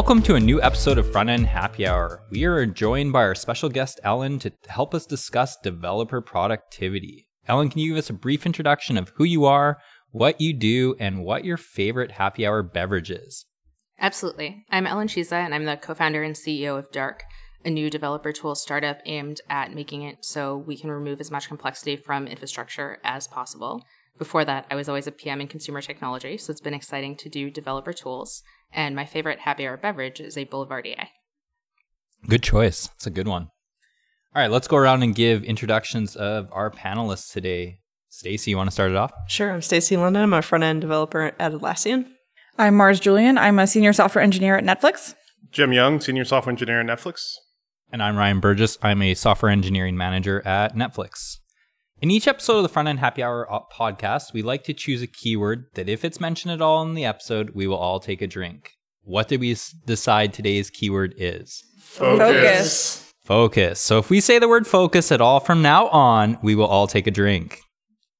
Welcome to a new episode of Front End Happy Hour. We are joined by our special guest, Ellen, to help us discuss developer productivity. Ellen, can you give us a brief introduction of who you are, what you do, and what your favorite happy hour beverage is? Absolutely. I'm Ellen Chisa, and I'm the co founder and CEO of Dark, a new developer tool startup aimed at making it so we can remove as much complexity from infrastructure as possible. Before that, I was always a PM in consumer technology, so it's been exciting to do developer tools. And my favorite happy hour beverage is a Boulevardier. Good choice. It's a good one. All right, let's go around and give introductions of our panelists today. Stacy, you want to start it off? Sure. I'm Stacy London. I'm a front end developer at Atlassian. I'm Mars Julian. I'm a senior software engineer at Netflix. Jem Young, senior software engineer at Netflix. And I'm Ryan Burgess. I'm a software engineering manager at Netflix. In each episode of the Front End Happy Hour uh, podcast, we like to choose a keyword that, if it's mentioned at all in the episode, we will all take a drink. What did we decide today's keyword is? Focus. Focus. So if we say the word focus at all from now on, we will all take a drink.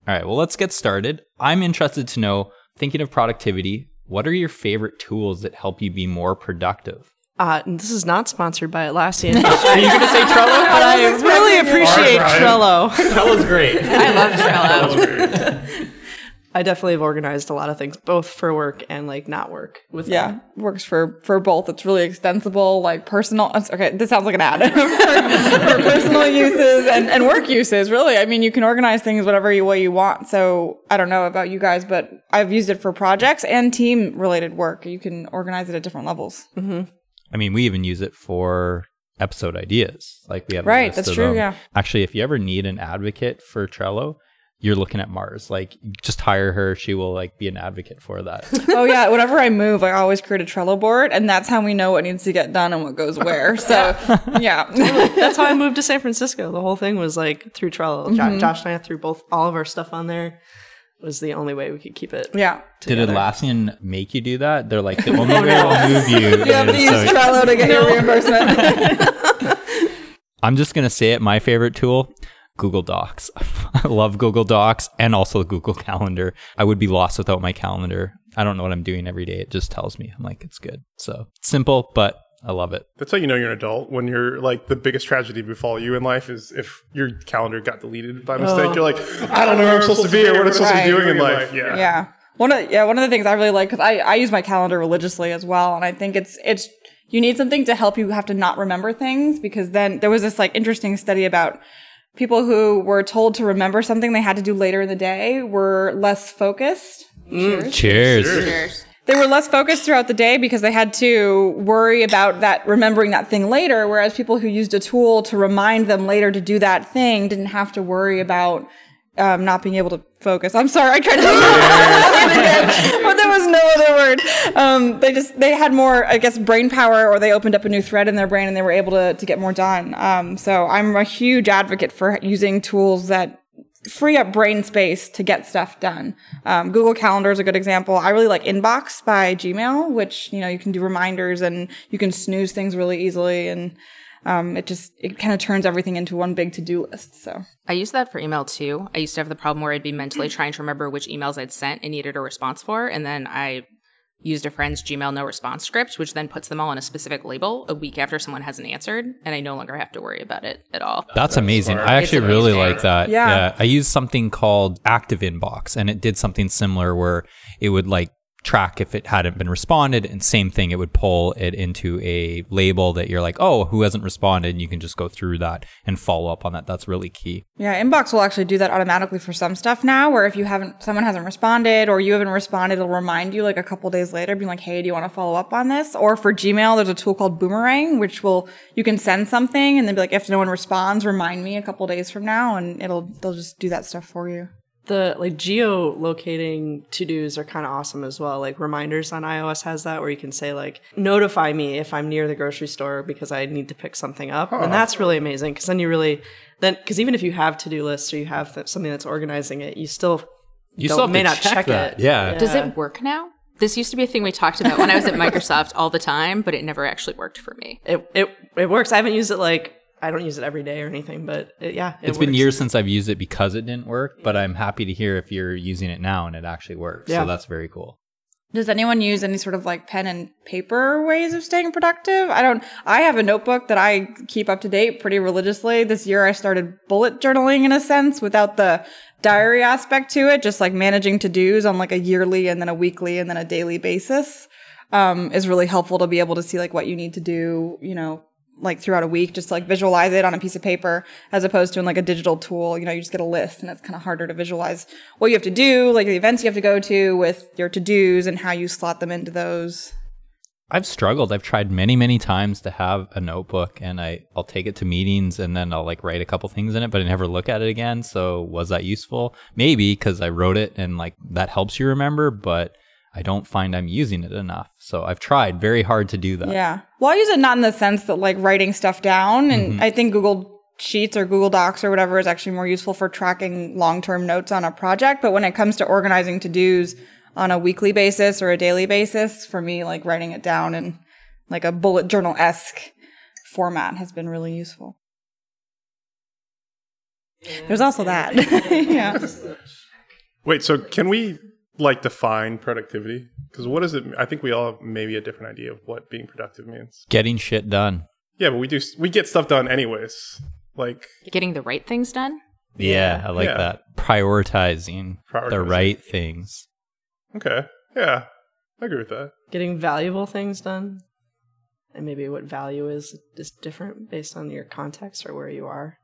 All right, well, let's get started. I'm interested to know, thinking of productivity, what are your favorite tools that help you be more productive? Uh, and this is not sponsored by Atlassian. Are you going to say Trello? but I really appreciate Trello. Trello's great. I love Trello. I definitely have organized a lot of things, both for work and like not work. With Yeah, them. works for for both. It's really extensible, like personal. Okay, this sounds like an ad for, for personal uses and, and work uses. Really, I mean, you can organize things whatever you, way you want. So I don't know about you guys, but I've used it for projects and team related work. You can organize it at different levels. I mean, we even use it for episode ideas. Like we have a Right, list that's of true, them. yeah. Actually, if you ever need an advocate for Trello, you're looking at Mars. Like, just hire her; she will like be an advocate for that. oh yeah, whenever I move, I always create a Trello board, and that's how we know what needs to get done and what goes where. So yeah, That's how I moved to San Francisco. The whole thing was like through Trello. Jo- mm-hmm. Josh and I threw both all of our stuff on there. It was the only way we could keep it. yeah. Did together. Atlassian make you do that? They're like the oh, only way I'll move you. You have to is use so- Trello to get your reimbursement. I'm just gonna say it. My favorite tool, Google Docs. I love Google Docs and also Google Calendar. I would be lost without my calendar. I don't know what I'm doing every day. It just tells me. I'm like, it's good. So simple, but I love it. That's how you know you're an adult. When you're like the biggest tragedy befall you in life is if your calendar got deleted by mistake. Oh. You're like, I don't know where I'm supposed to be or what I'm supposed to be doing in life. Yeah. yeah one of yeah one of the things i really like because I, I use my calendar religiously as well and i think it's it's you need something to help you have to not remember things because then there was this like interesting study about people who were told to remember something they had to do later in the day were less focused mm. Cheers. Cheers. They were less focused throughout the day because they had to worry about that remembering that thing later whereas people who used a tool to remind them later to do that thing didn't have to worry about um, not being able to focus. I'm sorry, I tried to but there was no other word. Um, they just they had more, I guess, brain power, or they opened up a new thread in their brain and they were able to to get more done. Um, so I'm a huge advocate for using tools that free up brain space to get stuff done. Um, Google Calendar is a good example. I really like Inbox by Gmail, which you know you can do reminders and you can snooze things really easily, and um, it just it kind of turns everything into one big to do list. So I use that for email too. I used to have the problem where I'd be mentally trying to remember which emails I'd sent and needed a response for, and then I used a friend's Gmail no response script, which then puts them all in a specific label a week after someone hasn't answered, and I no longer have to worry about it at all. That's amazing. smart. I actually It's really like that. Yeah. I used something called Active Inbox and it did something similar where it would like track if it hadn't been responded and same thing it would pull it into a label that you're like oh who hasn't responded and you can just go through that and follow up on that that's really key Yeah, Inbox will actually do that automatically for some stuff now. Where if you haven't, someone hasn't responded or you haven't responded, it'll remind you like a couple days later, being like, "Hey, do you want to follow up on this?" Or for Gmail, there's a tool called Boomerang, which will you can send something and then be like, if no one responds, remind me a couple days from now, and it'll they'll just do that stuff for you. The like geolocating to dos are kind of awesome as well. Like reminders on iOS has that where you can say like notify me if I'm near the grocery store because I need to pick something up, and that's really amazing because then you really then because even if you have to do lists or you have th- something that's organizing it, you still you still may not check, check that it. yeah. Does it work now? This used to be a thing we talked about when I was at Microsoft all the time, but it never actually worked for me. it it it works. I haven't used it like I don't use it every day or anything, but it, yeah, it It's been years since I've used it because it didn't work, but I'm happy to hear if you're using it now and it actually works. Yeah. So that's very cool. Does anyone use any sort of like pen and paper ways of staying productive? I don't, I have a notebook that I keep up to date pretty religiously. This year I started bullet journaling in a sense without the diary aspect to it, just like managing to dos on like a yearly and then a weekly and then a daily basis. Um, is really helpful to be able to see like what you need to do, you know, like throughout a week, just to, like visualize it on a piece of paper as opposed to in like a digital tool. You know, you just get a list and it's kind of harder to visualize what you have to do, like the events you have to go to with your to dos and how you slot them into those. I've struggled. I've tried many, many times to have a notebook and I, I'll take it to meetings and then I'll like write a couple things in it, but I never look at it again. So was that useful? Maybe because I wrote it and like that helps you remember, but I don't find I'm using it enough. So I've tried very hard to do that. Yeah. Well, I use it not in the sense that like writing stuff down. And mm-hmm. I think Google Sheets or Google Docs or whatever is actually more useful for tracking long term notes on a project. But when it comes to organizing to dos on a weekly basis or a daily basis, for me, like writing it down in like a bullet journal esque format has been really useful. There's also that. yeah. Wait, so can we like define productivity? Because what is it? I think we all have maybe a different idea of what being productive means. Getting shit done. Yeah, but we do we get stuff done anyways. Like Getting the right things done. Yeah, I like Yeah. that. Prioritizing, the right things. okay, yeah, I agree with that. Getting valuable things done. And maybe what value is is different based on your context or where you are.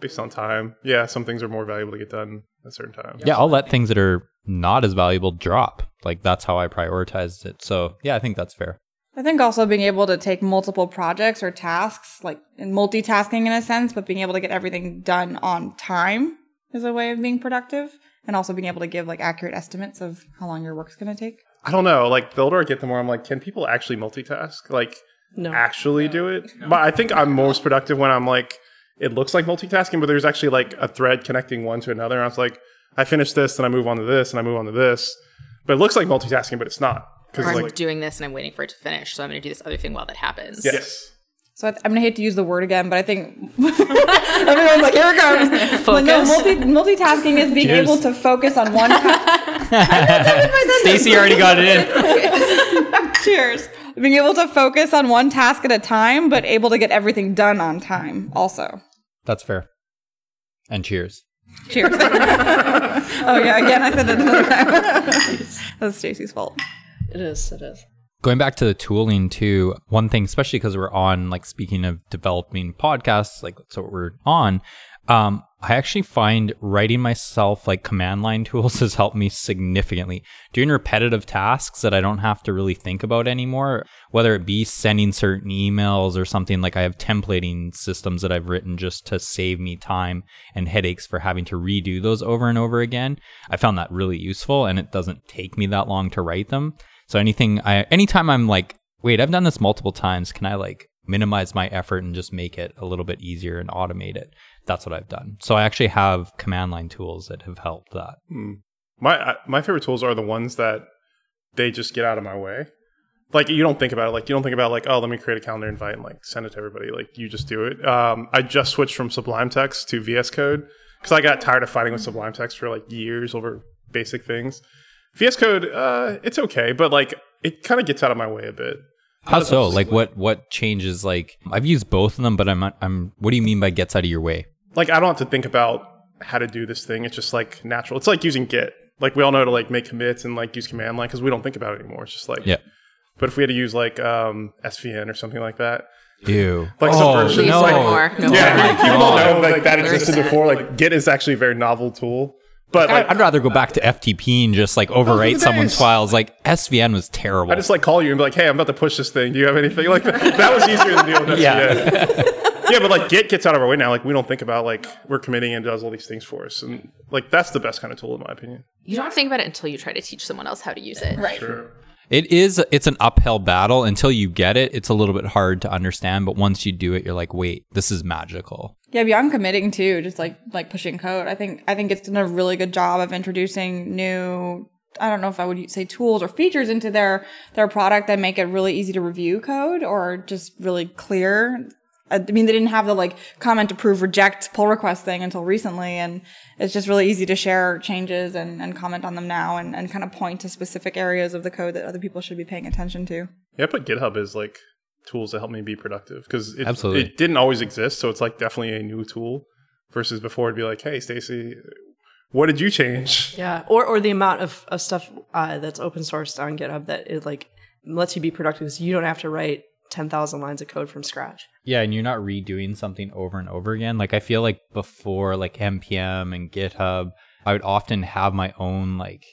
Based on time, yeah, some things are more valuable to get done at a certain time. Yeah, I'll let things that are not as valuable drop. Like that's how I prioritize it. So yeah, I think that's fair. I think also being able to take multiple projects or tasks, like in multitasking in a sense, but being able to get everything done on time is a way of being productive. And also being able to give like accurate estimates of how long your work's going to take. I don't know. Like the older I get, the more I'm like, can people actually multitask? Like No. actually do it? But I think I'm most productive when I'm like, it looks like multitasking, but there's actually like a thread connecting one to another. And I was like, I finish this, and I move on to this, and I move on to this. But it looks like multitasking, but it's not. Or Because I'm like, doing this and I'm waiting for it to finish, so I'm going to do this other thing while that happens. yes. So I th- I'm going to hate to use the word again, but I think everyone's like, here it comes. But no, multi- multitasking is being Cheers. able to focus on one task. Stacy already got it in. Cheers. Being able to focus on one task at a time, but able to get everything done on time also. That's fair. And cheers. Cheers. oh yeah, again I said it another time. That's Stacy's fault. It is. It is. Going back to the tooling too, one thing, especially because we're on like speaking of developing podcasts, like that's what we're on. Um, I actually find writing myself like command line tools has helped me significantly. Doing repetitive tasks that I don't have to really think about anymore, whether it be sending certain emails or something like I have templating systems that I've written just to save me time and headaches for having to redo those over and over again. I found that really useful and it doesn't take me that long to write them. So anything I anytime I'm like, wait, I've done this multiple times, can I like minimize my effort and just make it a little bit easier and automate it? That's what I've done. So I actually have command line tools that have helped that. My my favorite tools are the ones that they just get out of my way. Like you don't think about it. Like you don't think about like oh let me create a calendar invite and like send it to everybody. Like you just do it. Um, I just switched from Sublime Text to VS Code because I got tired of fighting with Sublime Text for like years over basic things. VS Code, uh, it's okay, but like it kind of gets out of my way a bit. How so? Like what what changes like I've used both of them, but I'm I'm what do you mean by gets out of your way? Like I don't have to think about how to do this thing. It's just like natural. It's like using Git. Like we all know to like make commits and like use command line because we don't think about it anymore. It's just like Yeah. But if we had to use like um, SVN or something like that, Ew. Like oh, Subversion. Please no. no. No yeah, more. people God. don't know like that existed before. Like Git is actually a very novel tool, but I- like I'd rather go back to FTP and just like overwrite someone's files. Like SVN was terrible. I just like call you and be like, "Hey, I'm about to push this thing. Do you have anything?" Like that was easier than dealing with SVN. yeah, but like Git gets out of our way now. Like we don't think about like we're committing and does all these things for us, and like that's the best kind of tool in my opinion. You don't think about it until you try to teach someone else how to use it. Right. It is it's an uphill battle until you get it. It's a little bit hard to understand, but once you do it, you're like, "Wait, this is magical." Yeah, beyond committing too, just like like pushing code. I think I think it's done a really good job of introducing new I don't know if I would say tools or features into their their product that make it really easy to review code or just really clear I mean, they didn't have the like comment, approve, reject pull request thing until recently. And it's just really easy to share changes and, and comment on them now and, and kind of point to specific areas of the code that other people should be paying attention to. Yeah, but GitHub is like tools that help me be productive because it, Absolutely. it didn't always exist. So it's like definitely a new tool versus before it'd be like, hey, Stacy, what did you change? Yeah, or or the amount of, of stuff uh, that's open sourced on GitHub that it like lets you be productive because you don't have to write ten thousand lines of code from scratch. Yeah, and you're not redoing something over and over again. Like I feel like before like npm and GitHub, I would often have my own like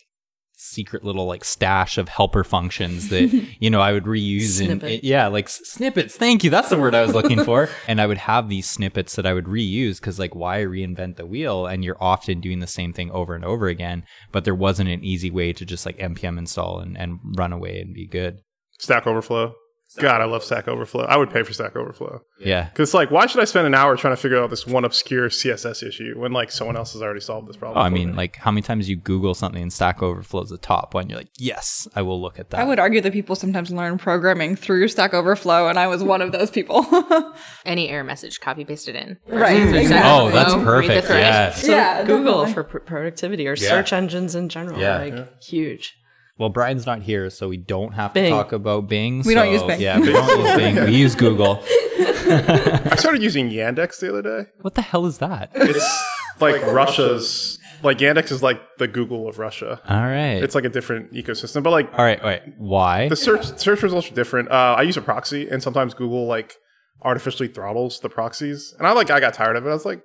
secret little like stash of helper functions that you know I would reuse and Snippet. yeah, like s- snippets. Thank you. That's the word I was looking for. And I would have these snippets that I would reuse because like why reinvent the wheel? And you're often doing the same thing over and over again. But there wasn't an easy way to just like npm install and, and run away and be good. Stack Overflow. God, I love Stack Overflow. I would pay for Stack Overflow. Yeah. Because like, why should I spend an hour trying to figure out this one obscure CSS issue when like someone else has already solved this problem? Oh, I mean, me? like how many times you Google something and Stack Overflow's the top one? You're like, yes, I will look at that. I would argue that people sometimes learn programming through Stack Overflow, and I was one of those people. Any error message, copy paste it in. Right, exactly. Oh, that's Overflow, read the perfect. thread. Yes. So Yeah, Google definitely. for pr- productivity or Yeah. search engines in general, Yeah. like huge. Well, Brian's not here, so we don't have to talk about Bing. We don't use Bing. Yeah, we don't use Bing. We use Google. I started using Yandex the other day. What the hell is that? It's like Russia's like Yandex is like the Google of Russia. All right. It's like a different ecosystem, but like All right. Wait. Why? the search search results are different. Uh, I use a proxy, and sometimes Google like artificially throttles the proxies, and I like I got tired of it. I was like,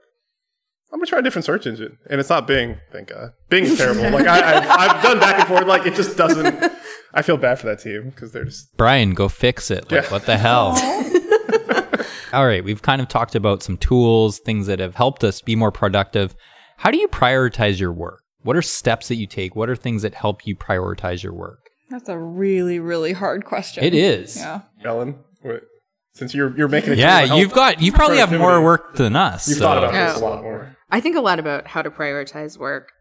I'm gonna try a different search engine, and it's not Bing. Thank God. Bing is terrible. like I, I've, I've done back and forth. Like it just doesn't. I feel bad for that team because they're just Brian, go fix it. Like, Yeah. what the hell? All right. We've kind of talked about some tools, things that have helped us be more productive. How do you prioritize your work? What are steps that you take? What are things that help you prioritize your work? That's a really, really hard question. It is. Yeah. Ellen. What, since you're you're making it, Yeah, you've got you probably have more work than us. You've so- thought about Yeah. this a lot more. I think a lot about how to prioritize work.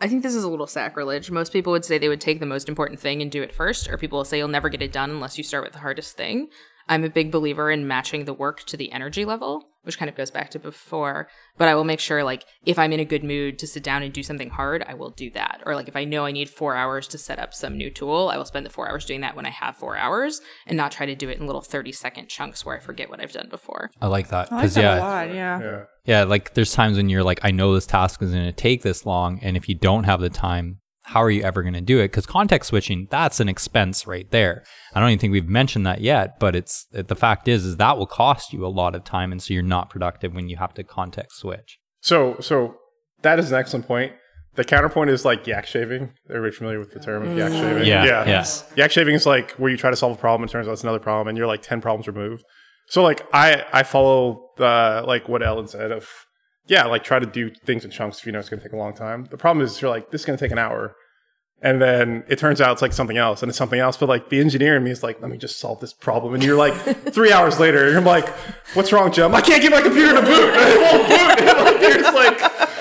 I think this is a little sacrilege. Most people would say they would take the most important thing and do it first, or people will say you'll never get it done unless you start with the hardest thing. I'm a big believer in matching the work to the energy level, which kind of goes back to before. But I will make sure, like, if I'm in a good mood to sit down and do something hard, I will do that. Or, like, if I know I need four hours to set up some new tool, I will spend the four hours doing that when I have four hours and not try to do it in little 30 second chunks where I forget what I've done before. I like that I like because that yeah, a lot. Yeah. Yeah. Yeah, like there's times when you're like, I know this task is going to take this long, and if you don't have the time, how are you ever going to do it? Because context switching, that's an expense right there. I don't even think we've mentioned that yet, but it's the fact is, is that will cost you a lot of time, and so you're not productive when you have to context switch. So, so that is an excellent point. The counterpoint is like yak shaving. Everybody familiar with the term of yak mm. shaving? Yeah, yeah. Yak shaving is like where you try to solve a problem and turns out it's another problem, and you're like ten problems removed. So, like I I follow the like what Ellen said of yeah, like try to do things in chunks if you know it's going to take a long time. The problem is you're like this is going to take an hour. And then it turns out it's like something else, and it's something else. But like the engineer in me is like, let me just solve this problem. And you're like, three hours later, you're like, what's wrong, Jem? I can't get my computer to boot. It won't boot. And like, you're just like,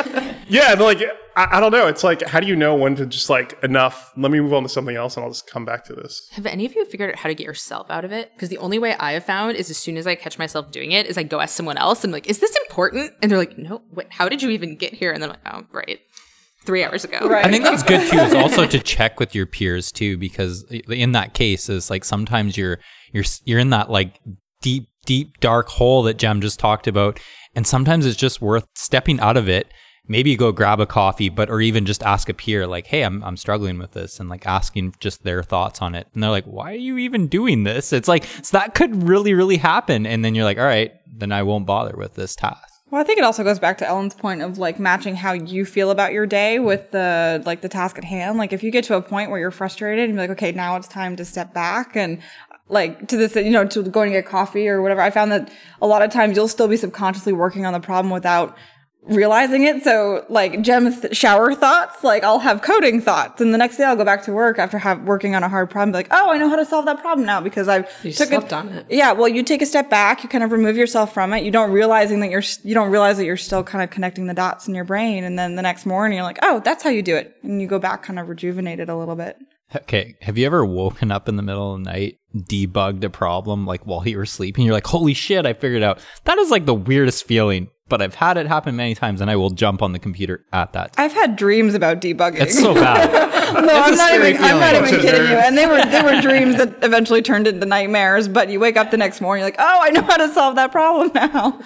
yeah, and like I, I don't know. It's like, how do you know when to just like enough? Let me move on to something else, and I'll just come back to this. Have any of you figured out how to get yourself out of it? Because the only way I have found is as soon as I catch myself doing it, is I go ask someone else and I'm like, is this important? And they're like, no, wait, how did you even get here? And then I'm like, oh, right. Three hours ago. Right. I think that's good too. Is also to check with your peers too, because in that case, is like sometimes you're you're you're in that like deep deep dark hole that Jem just talked about, and sometimes it's just worth stepping out of it. Maybe go grab a coffee, but or even just ask a peer, like, "Hey, I'm I'm struggling with this," and like asking just their thoughts on it. And they're like, "Why are you even doing this?" It's like so that could really really happen, and then you're like, "All right, then I won't bother with this task." Well, I think it also goes back to Ellen's point of like matching how you feel about your day with the like the task at hand. Like if you get to a point where you're frustrated and you're like, okay, now it's time to step back and like to this, you know, to going to get coffee or whatever. I found that a lot of times you'll still be subconsciously working on the problem without realizing it. So like Jem th- shower thoughts, like I'll have coding thoughts, and the next day I'll go back to work after have working on a hard problem. Be like, oh, I know how to solve that problem now because I've You took slept a, on it. yeah, well, you take a step back, you kind of remove yourself from it. You don't realizing that you're, you don't realize that you're still kind of connecting the dots in your brain. And then the next morning you're like, oh, that's how you do it. And you go back kind of rejuvenated a little bit. Okay, have you ever woken up in the middle of the night debugged a problem like while you were sleeping. You're like, holy shit, I figured it out. That is like the weirdest feeling, but I've had it happen many times and I will jump on the computer at that. time. I've had dreams about debugging. It's so bad. no, I'm not even. I'm not even kidding you. And they were they were dreams that eventually turned into nightmares. But you wake up the next morning, you're like, oh, I know how to solve that problem now.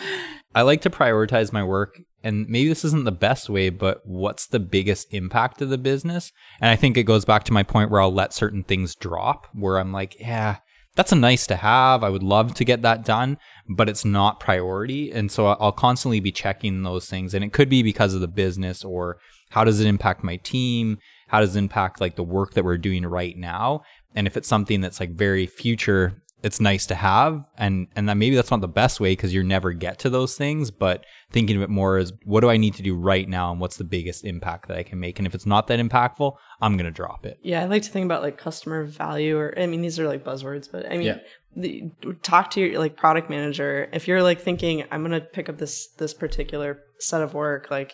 I like to prioritize my work, and maybe this isn't the best way, but what's the biggest impact of the business? And I think it goes back to my point where I'll let certain things drop, where I'm like, yeah, that's a nice to have. I would love to get that done, but it's not priority. And so I'll constantly be checking those things. And it could be because of the business or how does it impact my team? How does it impact like the work that we're doing right now? And if it's something that's like very future, it's nice to have. And, and then maybe that's not the best way because you never get to those things, but thinking of it more is what do I need to do right now? And what's the biggest impact that I can make? And if it's not that impactful, I'm going to drop it. Yeah, I like to think about like customer value, or I mean, these are like buzzwords, but I mean, Yeah. the, talk to your like product manager. If you're like thinking, I'm gonna pick up this this particular set of work, like,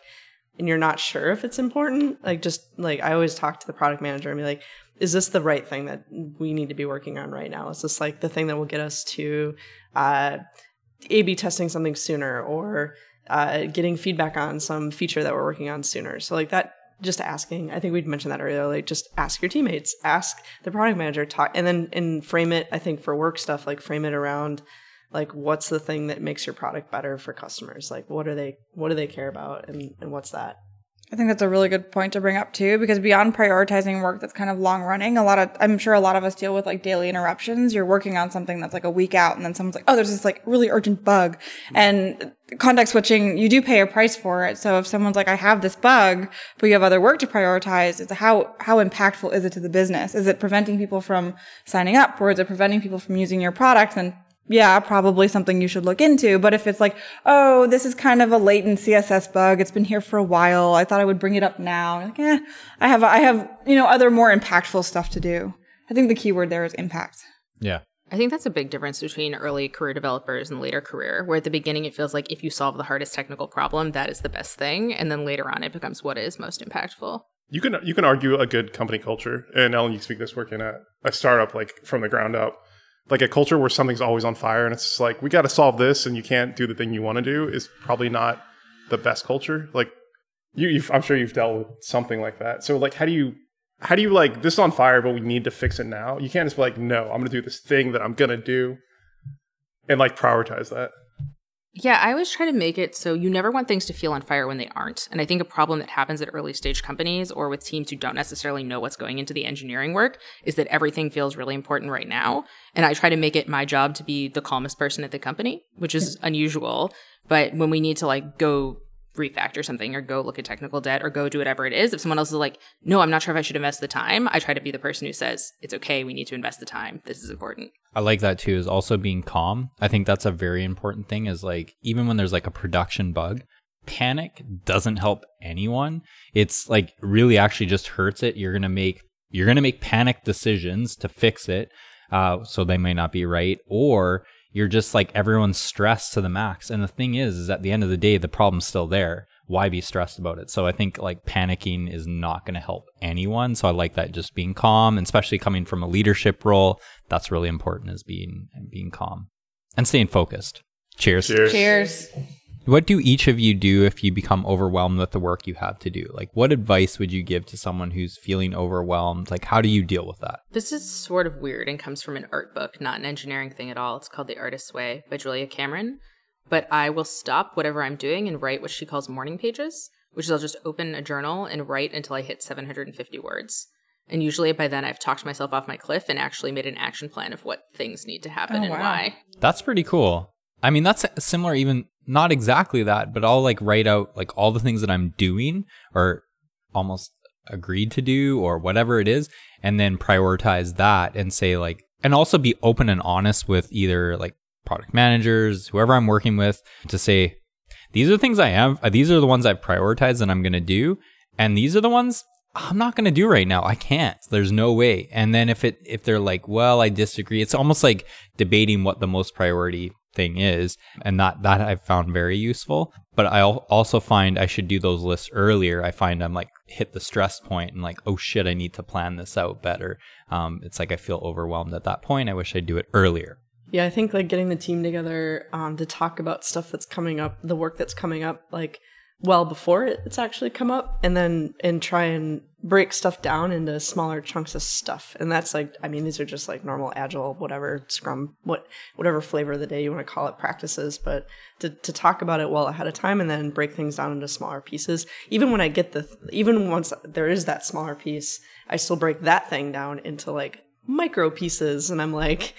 and you're not sure if it's important, like just like I always talk to the product manager and be like, is this the right thing that we need to be working on right now? Is this like the thing that will get us to uh, A/B testing something sooner, or uh, getting feedback on some feature that we're working on sooner? So like that just asking i think we'd mentioned that earlier like just ask your teammates ask the product manager talk and then and frame it i think for work stuff like frame it around like what's the thing that makes your product better for customers like what are they what do they care about and, and what's that I think that's a really good point to bring up too, because beyond prioritizing work that's kind of long running, a lot of, I'm sure a lot of us deal with like daily interruptions. You're working on something that's like a week out and then someone's like, oh, there's this like really urgent bug mm-hmm. and context switching, you do pay a price for it. So if someone's like, I have this bug, but you have other work to prioritize, it's how, how impactful is it to the business? Is it preventing people from signing up or is it preventing people from using your product? Then yeah, probably something you should look into. But if it's like, oh, this is kind of a latent CSS bug. It's been here for a while. I thought I would bring it up now. Like, eh, I have, I have, you know, other more impactful stuff to do. I think the keyword there is impact. Yeah. I think that's a big difference between early career developers and later career, where at the beginning it feels like if you solve the hardest technical problem, that is the best thing. And then later on it becomes what is most impactful. You can you can argue a good company culture, and Ellen, you speak this working at a startup like from the ground up, like a culture where something's always on fire, and it's like we got to solve this, and you can't do the thing you want to do is probably not the best culture. Like you, I'm sure you've dealt with something like that. So like, how do you how do you like this is on fire, but we need to fix it now? You can't just be like, no, I'm to do this thing that I'm to do, and like prioritize that. Yeah, I always try to make it so you never want things to feel on fire when they aren't. And I think a problem that happens at early stage companies or with teams who don't necessarily know what's going into the engineering work is that everything feels really important right now. And I try to make it my job to be the calmest person at the company, which is hmm. unusual. But when we need to like go refactor something or go look at technical debt or go do whatever it is, if someone else is like, no, I'm not sure if I should invest the time, I try to be the person who says, it's okay, we need to invest the time. This is important. I like that too, is also being calm. I think that's a very important thing, is like, even when there's like a production bug, panic doesn't help anyone. It's like really actually just hurts it. You're going to make, you're going to make panic decisions to fix it. Uh, so they may not be right. Or you're just like everyone's stressed to the max. And the thing is, is at the end of the day, the problem's still there. Why be stressed about it? So I think like panicking is not going to help anyone. So I like that just being calm, and especially coming from a leadership role. That's really important is being being calm and staying focused. Cheers. Cheers. Cheers. What do each of you do if you become overwhelmed with the work you have to do? Like, what advice would you give to someone who's feeling overwhelmed? Like, how do you deal with that? This is sort of weird and comes from an art book, not an engineering thing at all. It's called The Artist's Way by Julia Cameron. But I will stop whatever I'm doing and write what she calls morning pages, which is I'll just open a journal and write until I hit 750 words. And usually by then I've talked myself off my cliff and actually made an action plan of what things need to happen Oh, and wow. why. That's pretty cool. I mean, that's similar, even not exactly that, but I'll like write out like all the things that I'm doing or almost agreed to do or whatever it is, and then prioritize that and say like, and also be open and honest with either like product managers, whoever I'm working with, to say, these are things I am, uh, these are the ones I've prioritized and I'm going to do, and these are the ones I'm not going to do right now. I can't. There's no way. And then if it if they're like, "Well, I disagree." It's almost like debating what the most priority thing is, and that that I've found very useful. But I al- also find I should do those lists earlier. I find I'm like hit the stress point and like, oh shit, I need to plan this out better. Um, it's like I feel overwhelmed at that point. I wish I'd do it earlier. Yeah, I think like getting the team together um, to talk about stuff that's coming up, the work that's coming up, like well before it's actually come up, and then and try and break stuff down into smaller chunks of stuff. And that's like, I mean, these are just like normal agile, whatever Scrum, what whatever flavor of the day you want to call it practices, but to to talk about it well ahead of time and then break things down into smaller pieces. Even when I get the, even once there is that smaller piece, I still break that thing down into like micro pieces. And i'm like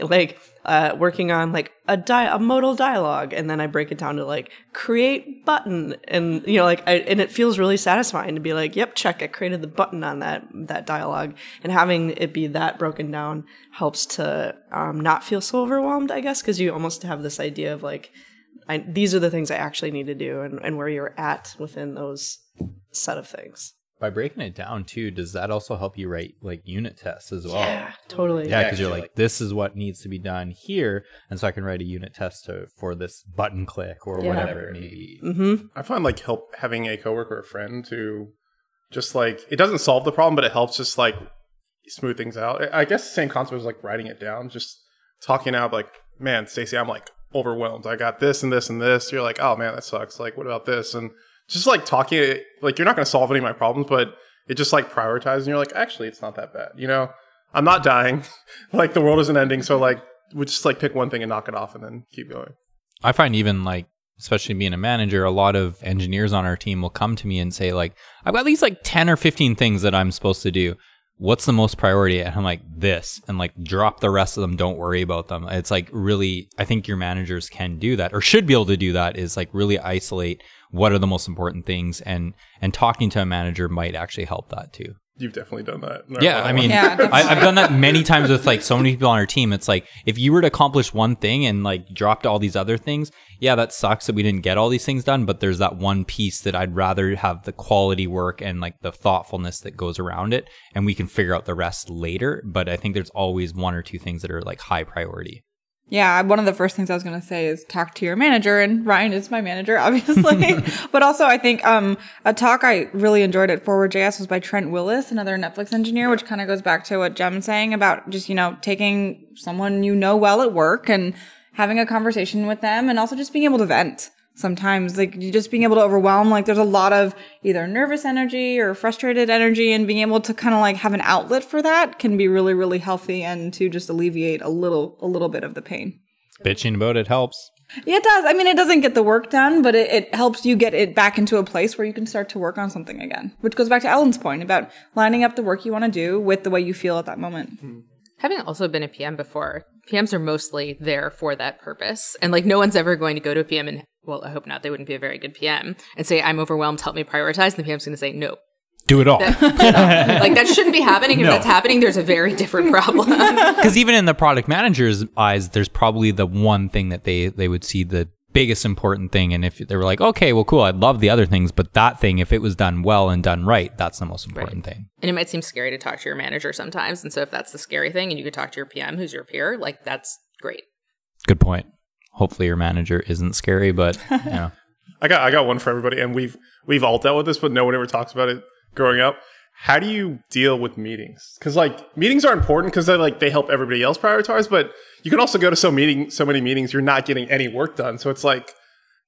like uh, working on like a di- a modal dialogue. And then i break it down to like create button. And you know like I, and it feels really satisfying to be like yep check i created the button on that that dialogue. And having it be that broken down helps to um, not feel so overwhelmed i guess because you almost have this idea of like I, these are the things i actually need to do and, and where you're at within those set of things By breaking it down too, does that also help you write like unit tests as well? yeah totally Yeah, because you're like, this is what needs to be done here, and so I can write a unit test to, for this button click or Yeah. whatever it may be. mm-hmm I find like help having a coworker or a friend to just like it doesn't solve the problem, but it helps just like smooth things out. I I guess the same concept as like writing it down, just talking out like, man, Stacy, I'm like overwhelmed. I got this and this and this. You're like, oh man, that sucks. Like, what about this? And just like talking, like you're not going to solve any of my problems, but it just like prioritizes. And you're like, actually, it's not that bad. You know, I'm not dying. like the world isn't ending. So like, we just like pick one thing and knock it off and then keep going. I find even like, especially being a manager, a lot of engineers on our team will come to me and say like, I've got these like 10 or 15 things that I'm supposed to do. What's the most priority? And I'm like, this, and like drop the rest of them. Don't worry about them. It's like really, I think your managers can do that or should be able to do that is like really isolate what are the most important things and, and talking to a manager might actually help that too. You've definitely done that. Yeah, I mean, Yeah, I, I've done that many times with like so many people on our team. It's like if you were to accomplish one thing and like dropped all these other things, yeah, that sucks that we didn't get all these things done. But there's that one piece that I'd rather have the quality work and like the thoughtfulness that goes around it, and we can figure out the rest later. But I think there's always one or two things that are like high priority. Yeah, one of the first things I was going to say is talk to your manager, and Ryan is my manager, obviously. but also, I think um, a talk I really enjoyed at Forward JS was by Trent Willis, another Netflix engineer, which kind of goes back to what Jem's saying about just, you know, taking someone you know well at work and having a conversation with them, and also just being able to vent. Sometimes, like you just being able to overwhelm, like there's a lot of either nervous energy or frustrated energy, and being able to kind of like have an outlet for that can be really, really healthy and to just alleviate a little, a little bit of the pain. Bitching about it helps. Yeah, it does. I mean, it doesn't get the work done, but it, it helps you get it back into a place where you can start to work on something again. Which goes back to Ellen's point about lining up the work you want to do with the way you feel at that moment. Having also been a PM before, PMs are mostly there for that purpose. And like no one's ever going to go to a PM and well, I hope not, they wouldn't be a very good PM and say, I'm overwhelmed, help me prioritize. And the PM's gonna say, No. Do it all. like that shouldn't be happening. If that's happening, there's a very different problem. Because even in the product manager's eyes, there's probably the one thing that they they would see the biggest important thing. And if they were like, okay, well, cool, I'd love the other things, but that thing, if it was done well and done right, that's the most important thing. and it might seem scary to talk to your manager sometimes. And so if that's the scary thing and you could talk to your PM who's your peer, like that's great. Good point. Hopefully, your manager isn't scary, but you know. I got I got one for everybody, and we've we've all dealt with this, but no one ever talks about it growing up. How do you deal with meetings? Because like meetings are important because they like they help everybody else prioritize, but you can also go to so meeting so many meetings you're not getting any work done. So it's like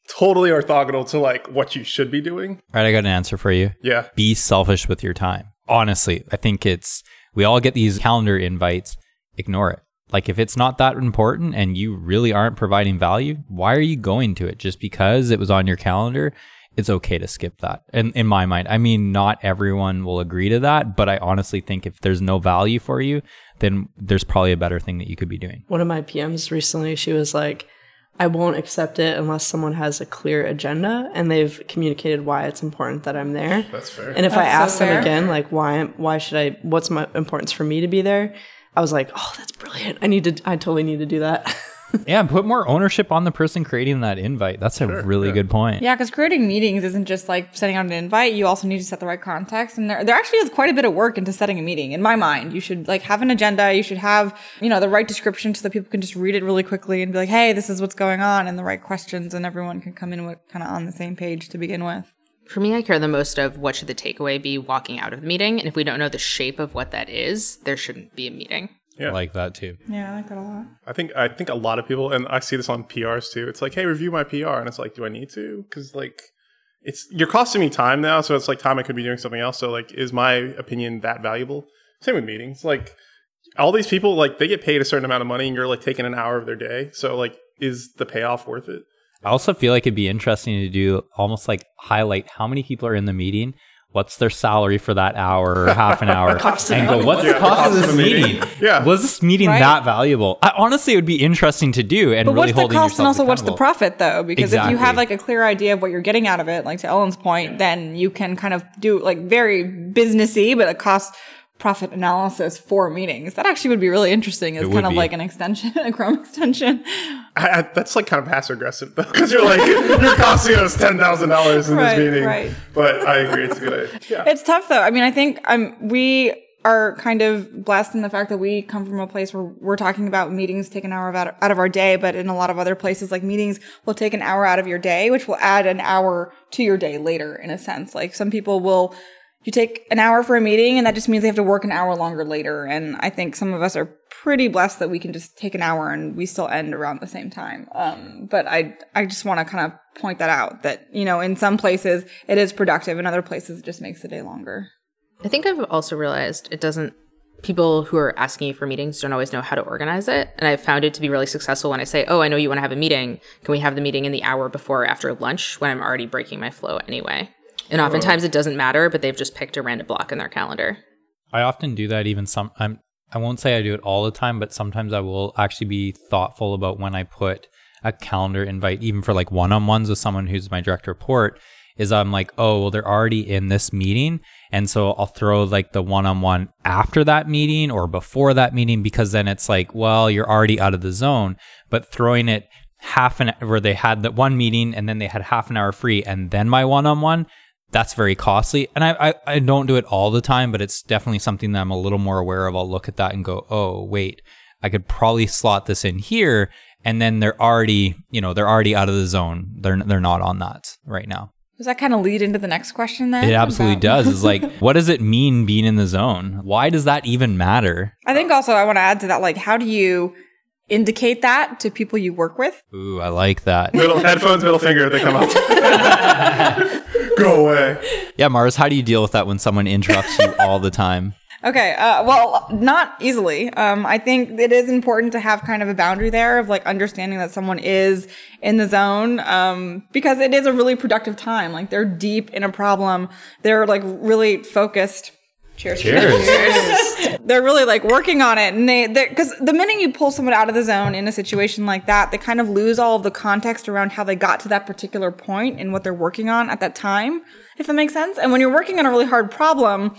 totally orthogonal to like what you should be doing. All right, I got an answer for you. Yeah, Be selfish with your time. Honestly, I think it's, we all get these calendar invites, ignore it. Like, if it's not that important and you really aren't providing value, why are you going to it? Just because it was on your calendar, it's okay to skip that. And in my mind, I mean, not everyone will agree to that, but I honestly think if there's no value for you, then there's probably a better thing that you could be doing. one of my PMs recently, she was like, I won't accept it unless someone has a clear agenda and they've communicated why it's important that I'm there. that's fair. And if I That's so ask them fair. again, like, why, why should I, what's my importance for me to be there? I was like, oh, that's brilliant. I need to, I totally need to do that. Yeah, put more ownership on the person creating that invite. That's a really good point. Yeah, because creating meetings isn't just like sending out an invite. You also need to set the right context, and there there actually is quite a bit of work into setting a meeting. In my mind, you should like have an agenda. You should have you know the right description so that people can just read it really quickly and be like, hey, this is what's going on, and the right questions, and everyone can come in with kind of on the same page to begin with. For me, I care the most of what should the takeaway be walking out of the meeting. And if we don't know the shape of what that is, there shouldn't be a meeting. Yeah. I like that too. Yeah, I like that a lot. I think I think a lot of people, and I see this on PRs too. It's like, hey, review my PR, and it's like, do I need to? Because like, it's you're costing me time now, so it's like time I could be doing something else. So like, is my opinion that valuable? Same with meetings. Like, all these people, like, they get paid a certain amount of money, and you're like taking an hour of their day. So like, is the payoff worth it? I also feel like it'd be interesting to do almost like highlight how many people are in the meeting, what's their salary for that hour or half an hour, and go, what's Yeah, the cost of this cost of the meeting? meeting. Yeah. Was this meeting Right. that valuable? I, honestly, it would be interesting to do and But really what's the cost and also what's the profit though? Because if you have like a clear idea of what you're getting out of it, like to Ellen's point, then you can kind of do like very businessy, but a cost profit analysis for meetings. That actually would be really interesting. It's It kind of be. like an extension, a Chrome extension. I, I, that's like kind of passive aggressive though, because you're like, you're costing us ten thousand dollars in Right, this meeting. right. But I agree, it's a good idea. Yeah. It's tough though. I mean, I think um, we are kind of blessed in the fact that we come from a place where we're talking about meetings take an hour out, out of our day, but in a lot of other places, like meetings will take an hour out of your day, which will add an hour to your day later, in a sense. Like some people will, you take an hour for a meeting, and that just means they have to work an hour longer later. And I think some of us are pretty blessed that we can just take an hour and we still end around the same time. Um, but I, I just want to kind of point that out that, you know, in some places it is productive, in other places it just makes the day longer. I think I've also realized it doesn't, people who are asking you for meetings don't always know how to organize it. And I've found it to be really successful when I say, oh, I know you want to have a meeting. Can we have the meeting in the hour before or after lunch when I'm already breaking my flow anyway? And oftentimes it doesn't matter, but they've just picked a random block in their calendar. I often do that even some I'm I won't say I do it all the time, but sometimes I will actually be thoughtful about when I put a calendar invite, even for like one-on-ones with someone who's my direct report, is I'm like, oh well they're already in this meeting. And so I'll throw like the one-on-one after that meeting or before that meeting because then it's like, well, you're already out of the zone. But throwing it half an hour where they had that one meeting and then they had half an hour free and then my one-on-one that's very costly. And I, I, I don't do it all the time, but it's definitely something that I'm a little more aware of. I'll look at that and go, oh, wait, I could probably slot this in here. And then they're already, you know, they're already out of the zone. They're, they're not on that right now. Does that kind of lead into the next question then? It absolutely about- does. Is like, what does it mean being in the zone? Why does that even matter? I think also I want to add to that, like, how do you indicate that to people you work with? Ooh, I like that. Middle headphones, middle finger, they come up. Go away. Yeah, Mars, how do you deal with that when someone interrupts you all the time? Okay, uh, well, not easily. Um, I think it is important to have kind of a boundary there of like understanding that someone is in the zone um, because it is a really productive time. Like they're deep in a problem, they're like really focused. Cheers. Cheers! they're really like working on it and they because the minute you pull someone out of the zone in a situation like that they kind of lose all of the context around how they got to that particular point and what they're working on at that time if that makes sense and when you're working on a really hard problem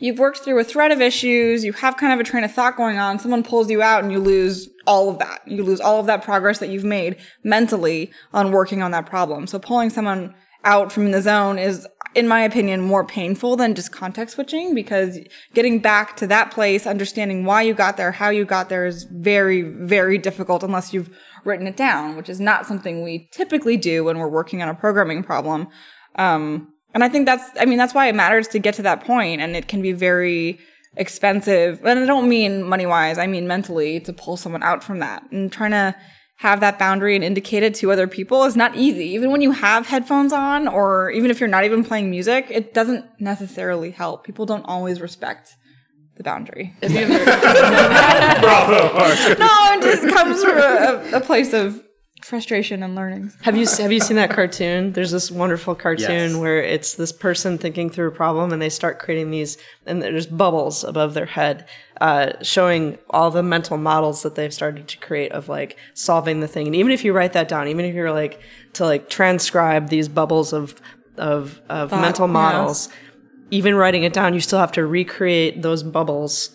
you've worked through a thread of issues you have kind of a train of thought going on someone pulls you out and you lose all of that you lose all of that progress that you've made mentally on working on that problem so pulling someone out from the zone is in my opinion more painful than just context switching because getting back to that place understanding why you got there how you got there is very very difficult unless you've written it down which is not something we typically do when we're working on a programming problem um, and I think that's, I mean, that's why it matters to get to that point, and it can be very expensive. And I don't mean money wise, I mean mentally to pull someone out from that. And trying to have that boundary and indicate it to other people is not easy. Even when you have headphones on, or even if you're not even playing music, it doesn't necessarily help. People don't always respect the boundary. Bravo. Mark. no, it just comes from a, a place of frustration and learning. Have you have you seen that cartoon? There's this wonderful cartoon Yes. where it's this person thinking through a problem, and they start creating these, and there's bubbles above their head, uh, showing all the mental models that they've started to create of like solving the thing. And even if you write that down, even if you're like to like transcribe these bubbles of of of mental yes. models, even writing it down, you still have to recreate those bubbles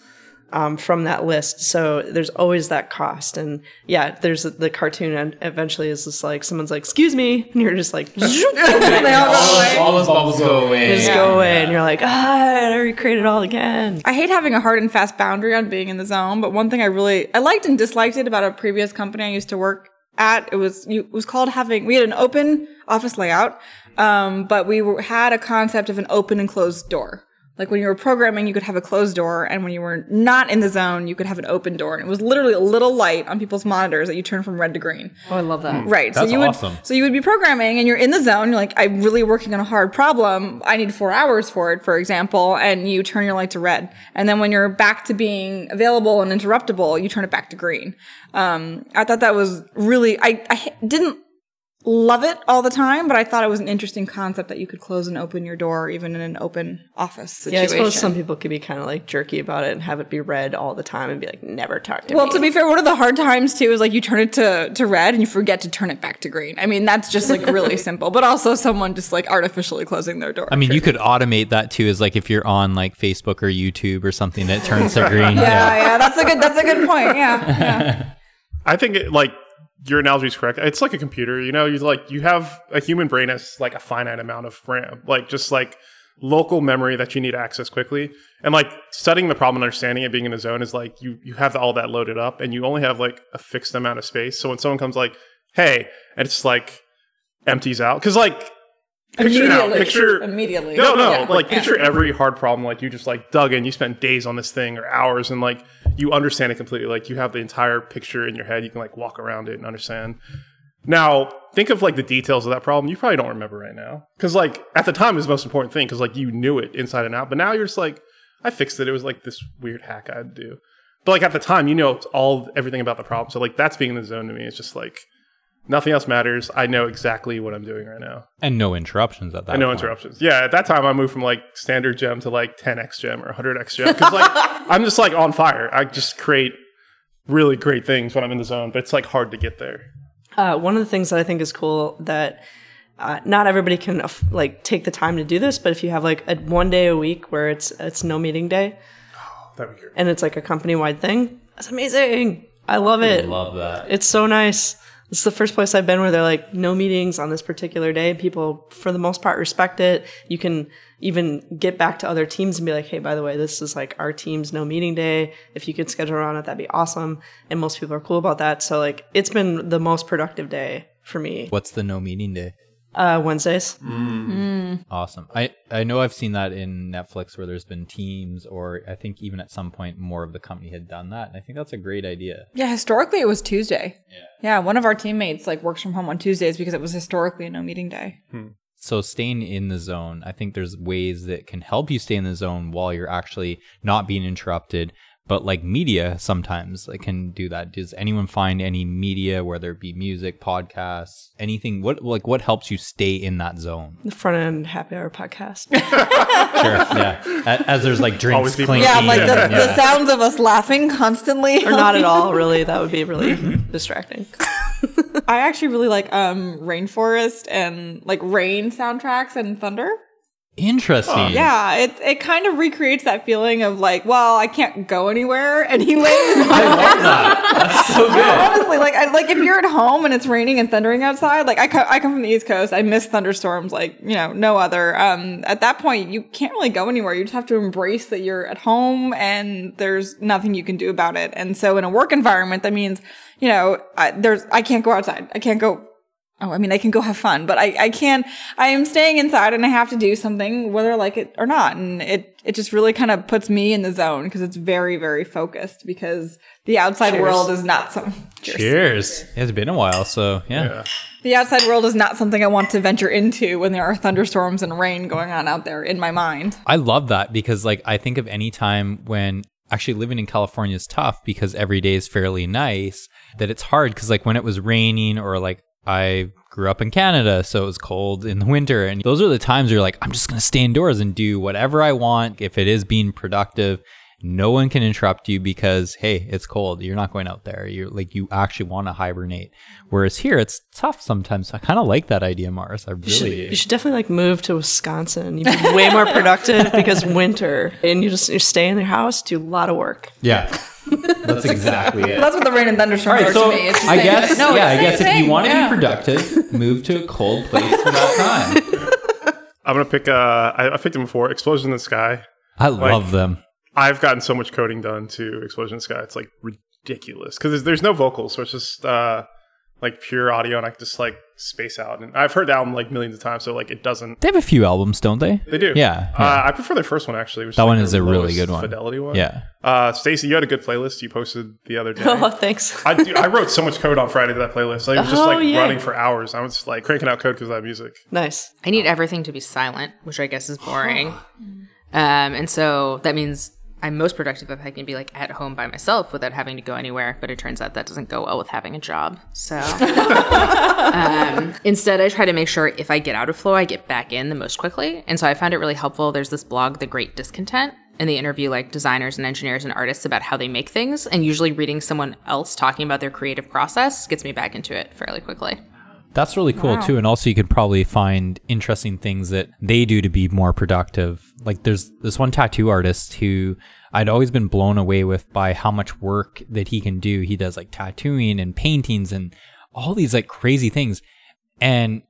um, from that list. So there's always that cost. And yeah, there's the cartoon, and eventually is just like someone's like, "Excuse me," and you're just like, they all go away. all those bubbles go away. They just go away, and you're like, ah, I recreate it all again. I hate having a hard and fast boundary on being in the zone, but one thing I really I liked and disliked it about a previous company I used to work at. It was you, it was called having. We had an open office layout, um, but we were, had a concept of an open and closed door. Like when you were programming, you could have a closed door, and when you were not in the zone, you could have an open door. And it was literally a little light on people's monitors that you turn from red to green. Oh, I love that. Right. That's so you would so you would be programming and you're in the zone, you're like, I'm really working on a hard problem. I need four hours for it, for example, and you turn your light to red. And then when you're back to being available and interruptible, you turn it back to green. Um, I thought that was really I, I didn't love it all the time, but I thought it was an interesting concept that you could close and open your door even in an open office situation. Yeah, I suppose some people could be kind of like jerky about it and have it be red all the time and be like, never talk to Well, me. Well, to be fair, one of the hard times too is like you turn it to, to red and you forget to turn it back to green. I mean, that's just like really simple, but also someone just like artificially closing their door. I mean, you could automate that too, is like if you're on like Facebook or YouTube or something, that turns to green. yeah, yeah, that's a good, that's a good point. Yeah, yeah. I think it, like your analogy is correct. It's like a computer, you know. You like you have a human brain has like a finite amount of RAM, like just like local memory that you need to access quickly. And like studying the problem and understanding it, being in a zone is like you you have all that loaded up, and you only have like a fixed amount of space. So when someone comes like, "Hey," and it's like empties out because like picture now, Immediately. picture Immediately. no, no. Yeah. Like Yeah. picture every hard problem. Like you just like dug in. You spent days on this thing or hours, and like you understand it completely. Like you have the entire picture in your head. You can like walk around it and understand. Now think of like the details of that problem. You probably don't remember right now because like at the time it was the most important thing because like you knew it inside and out. But now you're just like, I fixed it. It was like this weird hack I had to do. But like at the time, you know all everything about the problem. So like that's being in the zone to me. It's just like nothing else matters. I know exactly what I'm doing right now. And no interruptions at that And no point. interruptions. Yeah, at that time I moved from like standard Jem to like 10x Jem or 100x Jem because like I'm just like on fire. I just create really great things when I'm in the zone, but it's like hard to get there. Uh, one of the things that I think is cool that uh, not everybody can aff- like take the time to do this, but if you have like a one day a week where it's it's no meeting day That'd be great. and it's like a company wide thing, that's amazing. I love it. I love that. It's so nice. It's the first place I've been where they're like no meetings on this particular day. People, for the most part, respect it. You can even get back to other teams and be like, hey, by the way, this is like our team's no meeting day. If you could schedule around it, that'd be awesome. And most people are cool about that. So like, it's been the most productive day for me. What's the no meeting day? Uh, Wednesdays. Mm. Mm. Awesome. I, I know I've seen that in Netflix where there's been teams, or I think even at some point more of the company had done that. And I think that's a great idea. Yeah, historically it was Tuesday. Yeah. Yeah, one of our teammates like works from home on Tuesdays because it was historically a no meeting day. Hmm. So staying in the zone, I think there's ways that can help you stay in the zone while you're actually not being interrupted. But like media sometimes like can do that. Does anyone find any media, whether it be music, podcasts, anything? What like what helps you stay in that zone? The front end happy hour podcast. Sure, yeah. As there's like drinks Always be clinking. Yeah, like the, and- the sounds of us laughing constantly. or not at all, really. That would be really distracting. I actually really like um rainforest and like rain soundtracks and thunder. Interesting. Yeah, it it kind of recreates that feeling of like, well, I can't go anywhere anyways. I love that. That's so good. Honestly, like I, like if you're at home and it's raining and thundering outside, like I, co- I come from the East Coast, I miss thunderstorms like you know no other. Um, at that point, you can't really go anywhere. You just have to embrace that you're at home and there's nothing you can do about it. And so in a work environment, that means you know I, there's I can't go outside. I can't go. Oh, I mean, I can go have fun, but I, I can't, I am staying inside and I have to do something whether I like it or not. And it, it just really kind of puts me in the zone because it's very, very focused because the outside world is not some, Cheers. Cheers. It's been a while, so yeah. Yeah. The outside world is not something I want to venture into when there are thunderstorms and rain going on out there in my mind. I love that because like I think of any time when actually living in California is tough because every day is fairly nice that it's hard because like when it was raining or like I grew up in Canada so it was cold in the winter. And those are the times you're like I'm just going to stay indoors and do whatever I want if it is being productive no one can interrupt you because hey it's cold you're not going out there you're like you actually want to hibernate whereas here it's tough sometimes i kind of like that idea mars i You should, really you should definitely like move to Wisconsin. You'd be way more productive because winter, and you just you stay in your house, do a lot of work. yeah that's exactly it That's what the rain and thunderstorms All right, are so to me. It's I guess. No, yeah, I guess same if you want to Yeah. be productive, move to a cold place for that time. I'm gonna pick. Uh, I, I picked them before. Explosion in the Sky. I love them. I've gotten so much coding done to Explosion in Sky. It's like ridiculous because there's, there's no vocals, so it's just uh, like pure audio, and I just like space out. And I've heard the album like millions of times, so like it doesn't. They have a few albums, don't they? They do. Yeah, yeah. Uh, I prefer their first one actually. Which That like, one is a really good one. Fidelity one. Yeah. Uh, Stacy, you had a good playlist you posted the other day. Oh, thanks. I, do, I wrote so much code on Friday to that playlist. Like, it was just Oh, like yeah. running for hours. I was like cranking out code because of that music. nice. I need everything to be silent, which I guess is boring. um, and so that means I'm most productive if I can be like at home by myself without having to go anywhere. But it turns out that doesn't go well with having a job. So um, instead, I try to make sure if I get out of flow, I get back in the most quickly. And so I found it really helpful. There's this blog, The Great Discontent. And they interview like designers and engineers and artists about how they make things. And usually reading someone else talking about their creative process gets me back into it fairly quickly. That's really cool too. And also you could probably find interesting things that they do to be more productive. Like there's this one tattoo artist who I'd always been blown away with by how much work that he can do. He does like tattooing and paintings and all these like crazy things. And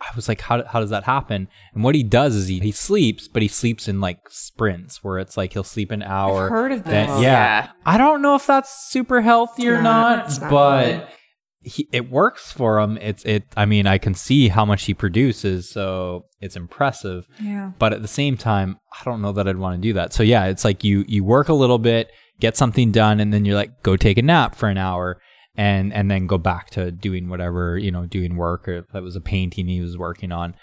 I was like, how, how does that happen? And what he does is he, he sleeps, but he sleeps in like sprints where it's like he'll sleep an hour. heard of then- yeah. Yeah. I don't know if that's super healthy or not. not, not. but he, it works for him. It's it. I mean, I can see how much he produces, so it's impressive. Yeah. But at the same time, I don't know that I'd want to do that. So yeah, it's like you you work a little bit, get something done, and then you're like, go take a nap for an hour, and and then go back to doing whatever you know, doing work or if that was a painting he was working on.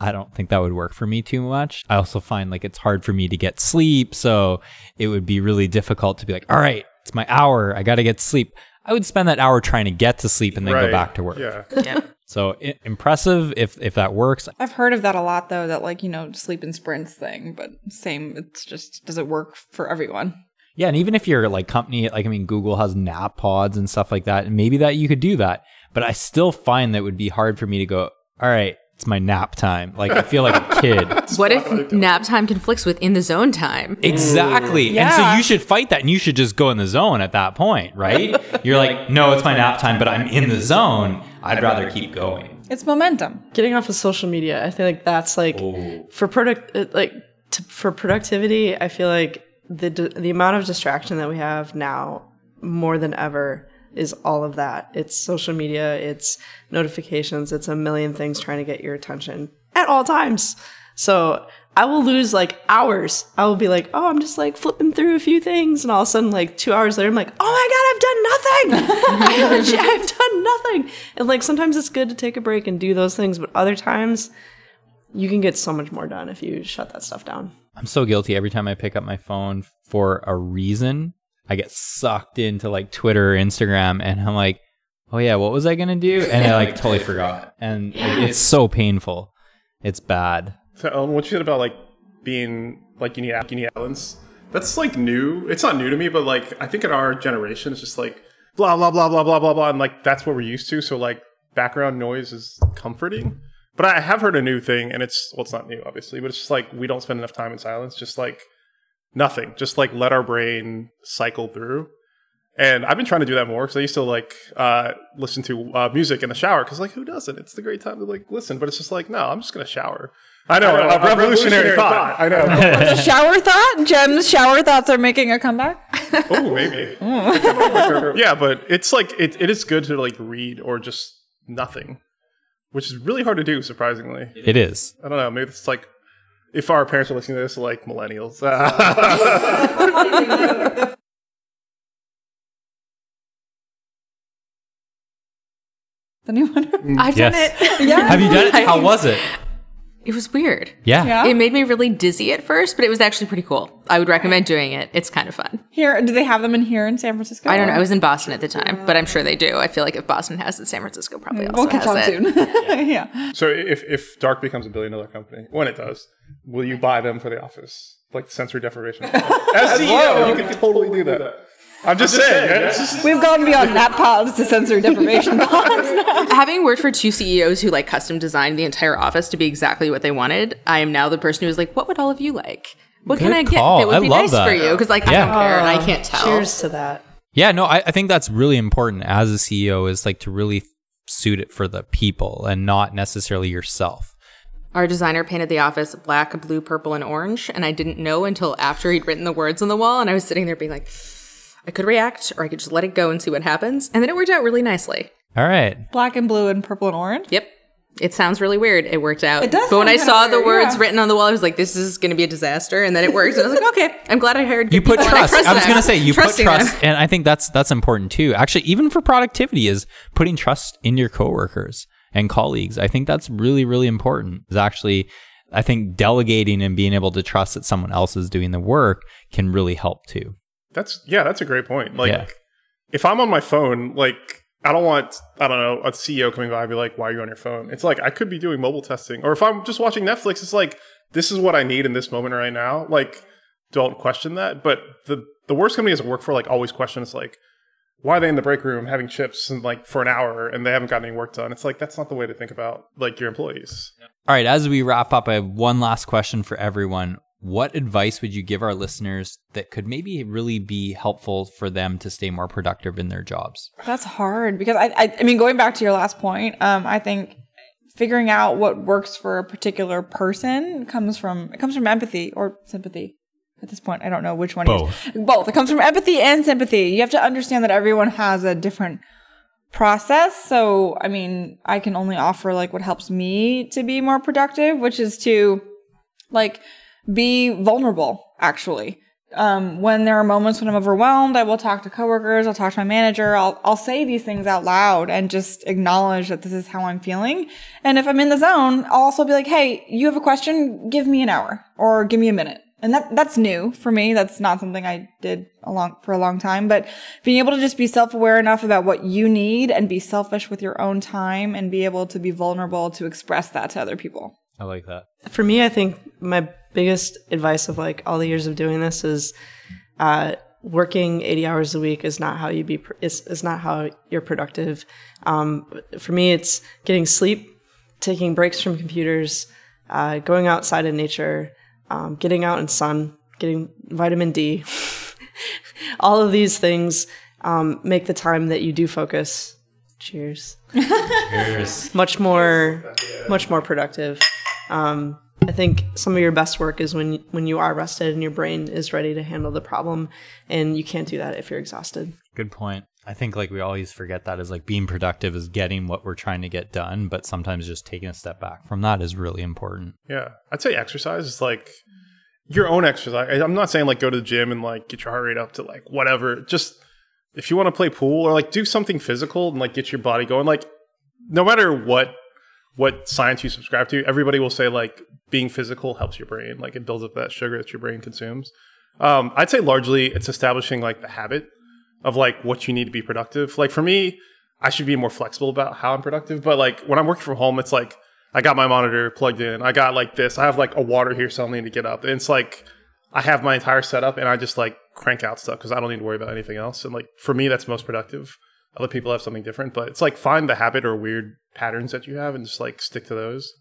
I don't think that would work for me too much. I also find like it's hard for me to get sleep, so it would be really difficult to be like, all right, it's my hour, I got to get sleep. I would spend that hour trying to get to sleep and then go back to work. Yeah. Yeah. So i- impressive if if that works. I've heard of that a lot though, that like, you know, sleep in sprints thing, but same, it's just, does it work for everyone? Yeah, and even if you're like company, like I mean, Google has nap pods and stuff like that, and maybe that you could do that. But I still find that it would be hard for me to go. All right, it's my nap time. Like I feel like a kid. What if nap time conflicts with in the zone time? exactly. Yeah. And so you should fight that, and you should just go in the zone at that point, right? You're like, no, it's my nap time, but I'm in the zone. I'd rather keep going. It's momentum. Getting off of social media, I feel like that's like for product, uh, like to, for productivity. I feel like the the amount of distraction that we have now more than ever is all of that. It's social media, it's notifications, it's a million things trying to get your attention at all times. So I will lose like hours. I will be like, oh, I'm just like flipping through a few things, and all of a sudden, like two hours later, I'm like, oh my god, I've done nothing. I haven't, I've done nothing. And like sometimes it's good to take a break and do those things, but other times you can get so much more done if you shut that stuff down. I'm so guilty every time I pick up my phone for a reason. I get sucked into like Twitter or Instagram and I'm like, oh yeah, what was I going to do? And I like totally forgot. And it- it's so painful. It's bad. So, Ellen, what you said about like being like you need you need balance. That's like new. It's not new to me, but like I think in our generation, it's just like blah blah blah blah blah blah blah, and like that's what we're used to. So like background noise is comforting. But I have heard a new thing, and it's well, it's not new, obviously, but it's just like we don't spend enough time in silence. Just like nothing. Just like let our brain cycle through. And I've been trying to do that more because I used to like uh, listen to uh, music in the shower because like who doesn't? It's the great time to like listen. But it's just like no, I'm just gonna shower. I know, a, revolutionary, thought. I know. The shower thought? Jem's shower thoughts are making a comeback? oh, maybe. yeah, but it's like it, it is good to like read or just nothing, which is really hard to do. Surprisingly, It is. I don't know. Maybe it's like if our parents are listening to this, like millennials. Anyone? Mm, I've done it. yeah. Have you done it? How was it? It was weird. Yeah. Yeah. It made me really dizzy at first, but it was actually pretty cool. I would recommend doing it. It's kind of fun. Here, do they have them in here in San Francisco? I don't know. I was in Boston at the time, but I'm sure they do. I feel like if Boston has it, San Francisco probably mm, also has it. We'll catch has on it. soon. yeah. so if if Dark becomes a billion dollar company, when it does, will you buy them for the office, like sensory deprivation? As CEO, you can totally do that. I'm just saying. It's just, We've gone beyond nap pods to sensory deprivation pods. Having worked for two CEOs who like custom designed the entire office to be exactly what they wanted, I am now the person who is like, what would all of you like? What can I get call. that would I be nice that. for you? Because like I don't care and I can't ah, tell. Cheers to that. Yeah, no, I, I think that's really important as a CEO is like to really suit it for the people and not necessarily yourself. Our designer painted the office black, blue, purple, and orange, and I didn't know until after he'd written the words on the wall, and I was sitting there being like, I could react or I could just let it go and see what happens. And then it worked out really nicely. All right. Black and blue and purple and orange. Yep. It sounds really weird. It worked out. It does But when I sound kinda saw the words yeah. written on the wall, I was like, this is going to be a disaster. And then it worked. And I was like, okay, I'm glad I hired You good put people and trust. I was going to say you Trusting put them. trust, and I think that's that's important too. Actually, even for productivity, is putting trust in your coworkers and colleagues. I think that's really really important. Is actually, I think delegating and being able to trust that someone else is doing the work can really help too. That's yeah, that's a great point. Like Yeah. if I'm on my phone, like I don't want I don't know a CEO coming by and be like, "Why are you on your phone?" It's like I could be doing mobile testing, or if I'm just watching Netflix, it's like this is what I need in this moment right now. Like, don't question that. But the the worst companies I work for like always questions like, why are they in the break room having chips and like for an hour and they haven't gotten any work done? It's like that's not the way to think about like your employees. All right, as we wrap up, I have one last question for everyone. What advice would you give our listeners that could maybe really be helpful for them to stay more productive in their jobs? That's hard because I, I, I mean, going back to your last point, um, I think figuring out what works for a particular person comes from it comes from empathy or sympathy. At this point, I don't know which one. Both. It is. Both. It comes from empathy and sympathy. You have to understand that everyone has a different process. So, I mean, I can only offer like what helps me to be more productive, which is to like be vulnerable actually. Um, when there are moments when i'm overwhelmed i will talk to coworkers i'll talk to my manager I'll, I'll say these things out loud and just acknowledge that this is how i'm feeling. And if i'm in the zone i'll also be like hey you have a question? Give me an hour or give me a minute. And that that's new for me. That's not something i did a long for a long time. But being able to just be self-aware enough about what you need and be selfish with your own time and be able to be vulnerable to express that to other people I like that. For me, I think my biggest advice of like all the years of doing this is uh, working 80 hours a week is not how you be, pr- is, is not how you're productive. Um, for me, it's getting sleep, taking breaks from computers, uh, going outside in nature, um, getting out in sun, getting vitamin D. all of these things um, make the time that you do focus. Cheers much more much more productive um, i think some of your best work is when when you are rested and your brain is ready to handle the problem and you can't do that if you're exhausted Good point. I think like we always forget that is like being productive is getting what we're trying to get done, but sometimes just taking a step back from that is really important. Yeah, I'd say exercise is like your own exercise. I'm not saying like go to the gym and like get your heart rate up to like whatever. Just if you want to play pool or like do something physical and like get your body going. Like no matter what what science you subscribe to, everybody will say like being physical helps your brain. Like it builds up that sugar that your brain consumes. Um, I'd say largely it's establishing like the habit of like what you need to be productive. Like for me, I should be more flexible about how I'm productive. But like when I'm working from home, it's like I got my monitor plugged in. I got like this. I have like a water here, so I need to get up. And it's like I have my entire setup, and I just like crank out stuff because I don't need to worry about anything else. And like for me, that's most productive. Other people have something different, but it's like find the habit or weird patterns that you have and just like stick to those,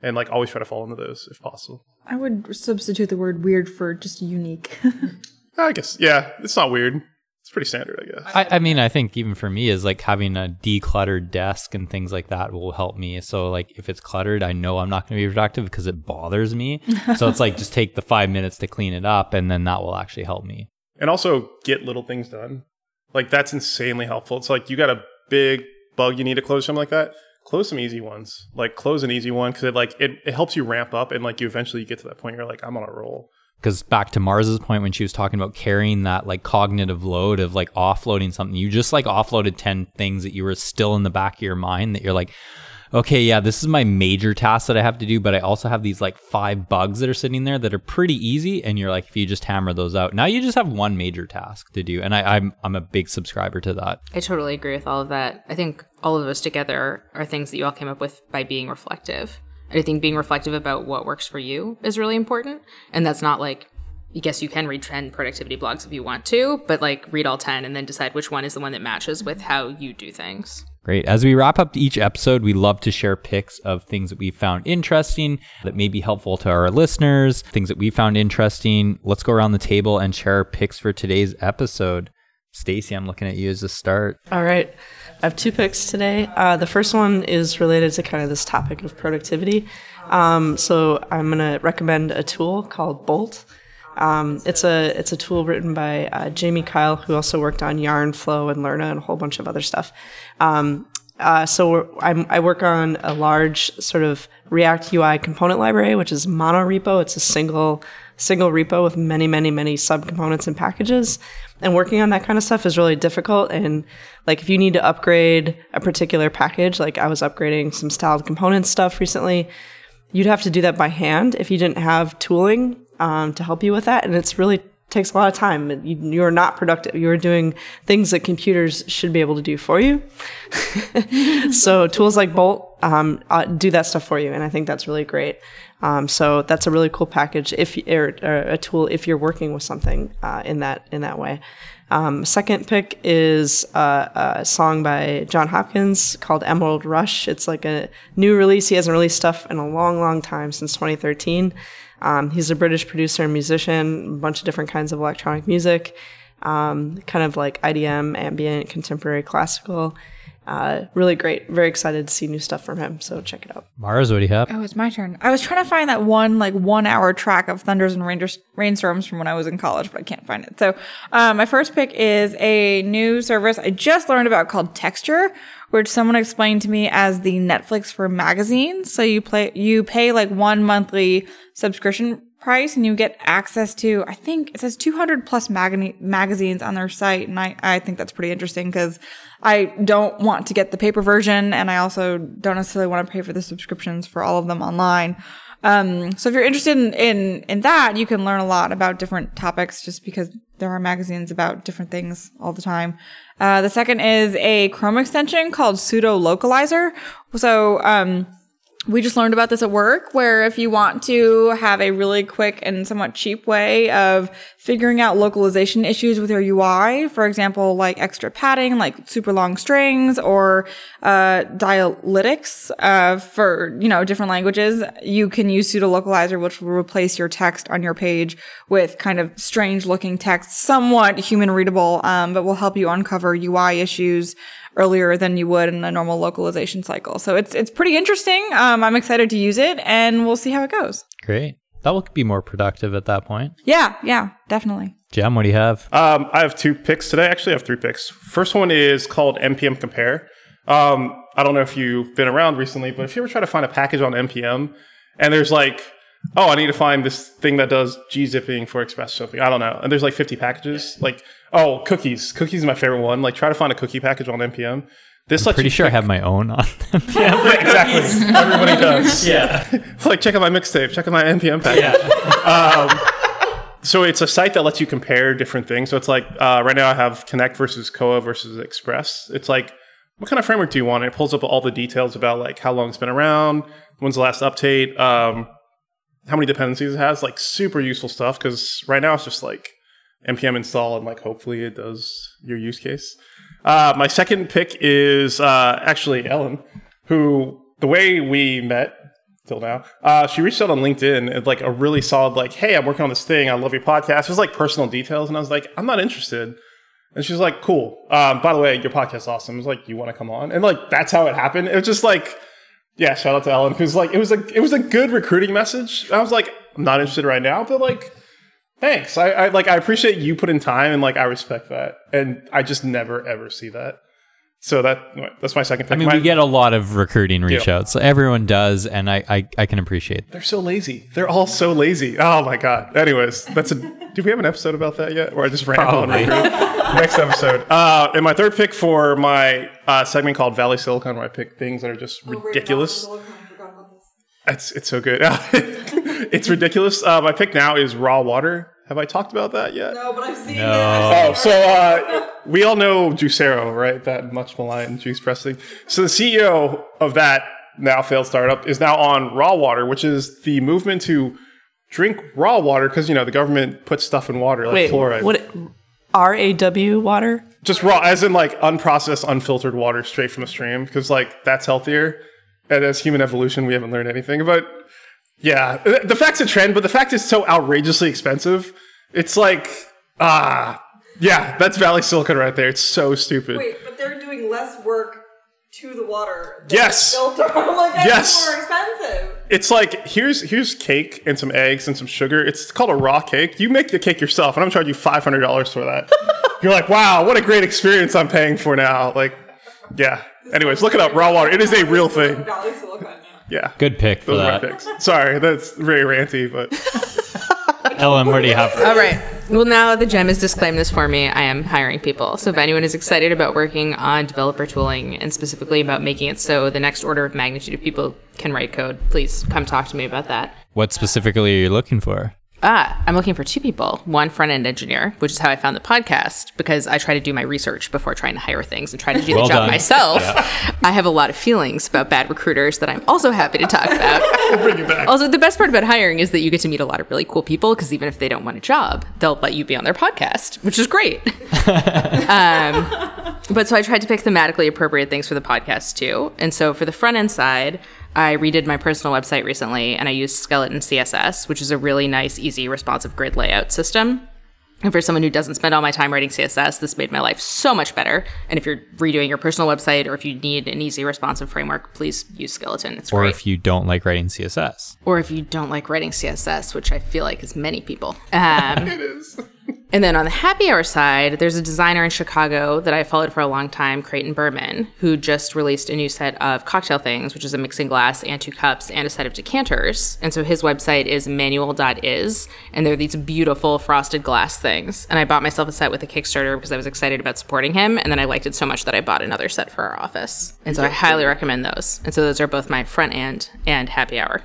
and like always try to fall into those if possible. I would substitute the word weird for just unique. I guess yeah, it's not weird. It's pretty standard, I guess. I, I mean, I think even for me is like having a decluttered desk and things like that will help me. So like if it's cluttered, I know I'm not going to be productive because it bothers me. so it's like just take the five minutes to clean it up, and then that will actually help me. and also get little things done. Like that's insanely helpful. It's like you got a big bug you need to close, something like that. Close some easy ones. Like close an easy one because it like it, it helps you ramp up and like you eventually get to that point. Where You're like I'm on a roll. because back to Mars's point when she was talking about carrying that like cognitive load of like offloading something, you just like offloaded 10 things that you were still in the back of your mind that you're like, okay, yeah, this is my major task that I have to do, but I also have these like five bugs that are sitting there that are pretty easy. And you're like, if you just hammer those out, now you just have one major task to do. And I, I'm, I'm a big subscriber to that. I totally agree with all of that. I think all of us together are things that you all came up with by being reflective. And I think being reflective about what works for you is really important. And that's not like, I guess you can read 10 productivity blogs if you want to, but like read all 10 and then decide which one is the one that matches with how you do things. Great. As we wrap up each episode, we love to share pics of things that we found interesting that may be helpful to our listeners, things that we found interesting. Let's go around the table and share our picks for today's episode. Stacy, I'm looking at you as a start. All right. I have two picks today. Uh, the first one is related to kind of this topic of productivity. Um, so I'm going to recommend a tool called Bolt. Um, it's a it's a tool written by uh, Jamie Kyle, who also worked on Yarn, Flow, and Lerna, and a whole bunch of other stuff. Um, Uh, so I work on a large sort of React UI component library, which is mono repo. It's a single single repo with many, many, many subcomponents and packages. And working on that kind of stuff is really difficult. And like if you need to upgrade a particular package, like I was upgrading some styled component stuff recently, you'd have to do that by hand if you didn't have tooling um, to help you with that. And it's really takes a lot of time. You, you're not productive. You're doing things that computers should be able to do for you. so tools like Bolt um, uh, do that stuff for you, and I think that's really great. Um, so that's a really cool package if or, or a tool if you're working with something uh, in that in that way. Um, second pick is uh, a song by Jon Hopkins called Emerald Rush. It's like a new release. He hasn't released stuff in a long, long time since 2013. Um, he's a British producer and musician, a bunch of different kinds of electronic music, um, kind of like IDM, ambient, contemporary, classical. Uh, really great. Very excited to see new stuff from him. So check it out. Mars, what do you have? Oh, it's my turn. I was trying to find that one like one hour track of thunders and rain- rainstorms from when I was in college, but I can't find it. So um, my first pick is a new service I just learned about called Texture, which someone explained to me as the Netflix for magazines. So you play you pay like one monthly subscription price and you get access to i think it says 200 plus mag- magazines on their site and I, I think that's pretty interesting because i don't want to get the paper version and i also don't necessarily want to pay for the subscriptions for all of them online. Um, so if you're interested in, in in that you can learn a lot about different topics just because there are magazines about different things all the time. Uh, the second is a chrome extension called pseudo localizer. So um, we just learned about this at work where if you want to have a really quick and somewhat cheap way of figuring out localization issues with your UI, for example, like extra padding, like super long strings or, uh, diacritics, uh, for, you know, different languages, you can use pseudo localizer, which will replace your text on your page with kind of strange looking text, somewhat human readable, um, but will help you uncover UI issues earlier than you would in a normal localization cycle. So it's it's pretty interesting. Um, I'm excited to use it, and we'll see how it goes. Great. That will be more productive at that point. Yeah, yeah, definitely. Jem, what do you have? Um, I have two picks today. Actually, I have three picks. First one is called npm compare. Um, I don't know if you've been around recently, but if you ever try to find a package on npm and there's like, oh, I need to find this thing that does gzipping for Express something. I don't know. And there's like 50 packages. Like, oh, cookies. Cookies is my favorite one. Like, try to find a cookie package on npm. This lets Pretty you sure I have my own on them. Yeah, exactly. Everybody does. yeah. like check out my mixtape, check out my npm package. Um, so it's a site that lets you compare different things. So it's like uh, right now I have Connect versus Koa versus Express. It's like what kind of framework do you want? And it pulls up all the details about like how long it's been around, when's the last update, um, how many dependencies it has. Like super useful stuff because right now it's just like npm install and like hopefully it does your use case. Uh, my second pick is uh, actually Ellen, who the way we met till now, uh, she reached out on LinkedIn and like a really solid like, hey, I'm working on this thing. I love your podcast. It was like personal details, and I was like, I'm not interested. And she's like, cool. Um, by the way, your podcast's awesome. I was like, you want to come on? And like that's how it happened. It was just like, yeah, shout out to Ellen because like it was a it was a good recruiting message. I was like, I'm not interested right now, but like thanks. I, I like I appreciate you putting time and like I respect that. And I just never ever see that. So that that's my second pick. I mean, My- we get a lot of recruiting reach Yeah. outs. So everyone does, and I, I, I can appreciate that. they're so lazy. They're all so lazy. Oh my god. Anyways, that's a. Do we have an episode about that yet? Or I just ran on Probably. next episode. Uh, and my third pick for my uh, segment called Valley Silicon, where I pick things that are just ridiculous. It's it's so good. it's ridiculous. Uh, my pick now is raw water. Have I talked about that yet? No, but I've seen No. Oh, so uh, we all know Juicero, right? That much maligned juice pressing. So the CEO of that now failed startup is now on raw water, which is the movement to drink raw water because you know the government puts stuff in water like Wait, fluoride. what? R A W water? Just raw, as in like unprocessed, unfiltered water straight from a stream because like that's healthier. And as human evolution, we haven't learned anything. But yeah, the the fact's a trend, but the fact is so outrageously expensive. It's like ah, yeah, that's Valley Silicon right there. It's so stupid. Wait, but they're doing less work to the water. Yes. Filter. Like, Yes. more expensive. It's like here's here's cake and some eggs and some sugar. It's called a raw cake. You make the cake yourself, and I'm charging you five hundred dollars for that. You're like, wow, what a great experience I'm paying for now. Like, yeah, Anyways, look it up. Raw water. It is a real thing. Yeah. Good pick for Those are my that. picks. Sorry, that's very ranty, but Ellen, what do you have? All right. Well, now the Jem has disclaimed this for me. I am hiring people. So if anyone is excited about working on developer tooling and specifically about making it so the next order of magnitude of people can write code, please come talk to me about that. What specifically are you looking for? Ah, I'm looking for two people. One front end engineer, which is how I found the podcast because I try to do my research before trying to hire things and try to do Well the job done. myself. I have a lot of feelings about bad recruiters that I'm also happy to talk about. bring it back. Also, the best part about hiring is that you get to meet a lot of really cool people because even if they don't want a job, they'll let you be on their podcast, which is great. um, but so I tried to pick thematically appropriate things for the podcast too. And so for the front end side, I redid my personal website recently and I used Skeleton CSS, which is a really nice, easy, responsive grid layout system. And for someone who doesn't spend all my time writing CSS, this made my life so much better. And if you're redoing your personal website or if you need an easy, responsive framework, please use Skeleton. It's Or great Or if you don't like writing CSS. or if you don't like writing CSS, which I feel like is many people. Um, it is. And then on the happy hour side, there's a designer in Chicago that I followed for a long time, Craighton Berman, who just released a new set of cocktail things, which is a mixing glass and two cups and a set of decanters. And so his website is manual.is, and they're these beautiful frosted glass things. And I bought myself a set with a Kickstarter because I was excited about supporting him, and then I liked it so much that I bought another set for our office. And so I highly recommend those. And so those are both my front end and happy hour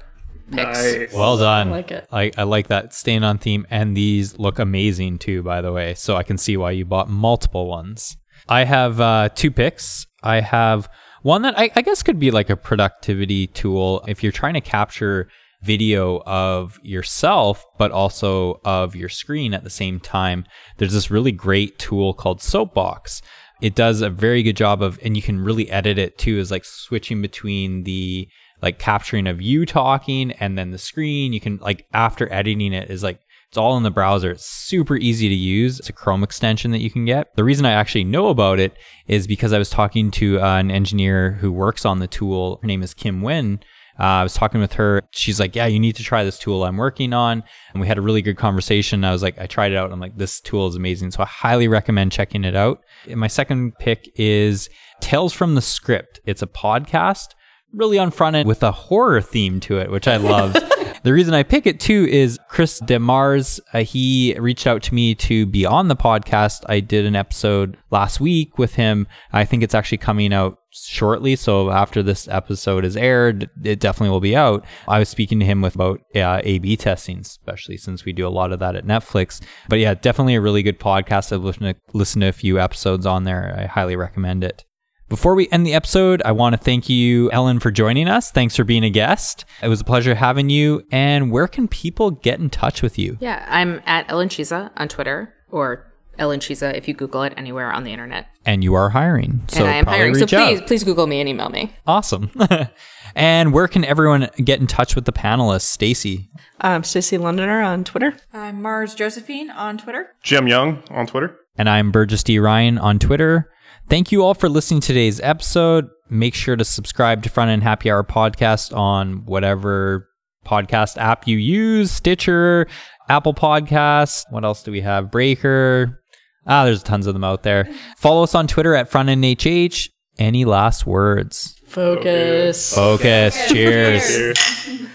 picks. nice. Well done. I like it. I, I like that. Staying on theme. And these look amazing too, by the way. So I can see why you bought multiple ones. I have uh, two picks. I have one that I, I guess could be like a productivity tool if you're trying to capture video of yourself, but also of your screen at the same time. There's this really great tool called Soapbox. It does a very good job of, and you can really edit it too, is like switching between the like capturing of you talking and then the screen. You can like after editing it is like it's all in the browser. It's super easy to use. It's a Chrome extension that you can get. The reason I actually know about it is because I was talking to uh, an engineer who works on the tool. Her name is Kim Wynn. Uh, I was talking with her. She's like, "Yeah, you need to try this tool I'm working on." And we had a really good conversation. I was like, "I tried it out. I'm like, this tool is amazing." So I highly recommend checking it out. And my second pick is Tales from the Script. It's a podcast really on front end with a horror theme to it, which I love. the reason I pick it too is Chris Demars. Uh, he reached out to me to be on the podcast. I did an episode last week with him. I think it's actually coming out shortly. So after this episode is aired, it definitely will be out. I was speaking to him with about uh, A/B testing, especially since we do a lot of that at Netflix. But yeah, definitely a really good podcast. I've listened to, listened to a few episodes on there. I highly recommend it. Before we end the episode, I want to thank you, Ellen, for joining us. Thanks for being a guest. It was a pleasure having you. And where can people get in touch with you? Yeah, I'm at Ellen Chisa on Twitter or Ellen Chisa if you Google it anywhere on the internet. And you are hiring. So and I am hiring. So reach out. please, please Google me and email me. Awesome. and where can everyone get in touch with the panelists? Stacy. I'm Stacy Londoner on Twitter. I'm Mars Josephine on Twitter. Jem Young on Twitter. And I'm Burgess D. Ryan on Twitter. Thank you all for listening to today's episode. Make sure to subscribe to Front End Happy Hour podcast on whatever podcast app you use Stitcher, Apple Podcasts. What else do we have? Breaker. Ah, there's tons of them out there. Follow us on Twitter at Front End HH. Any last words? Focus. Focus. Cheers. Cheers.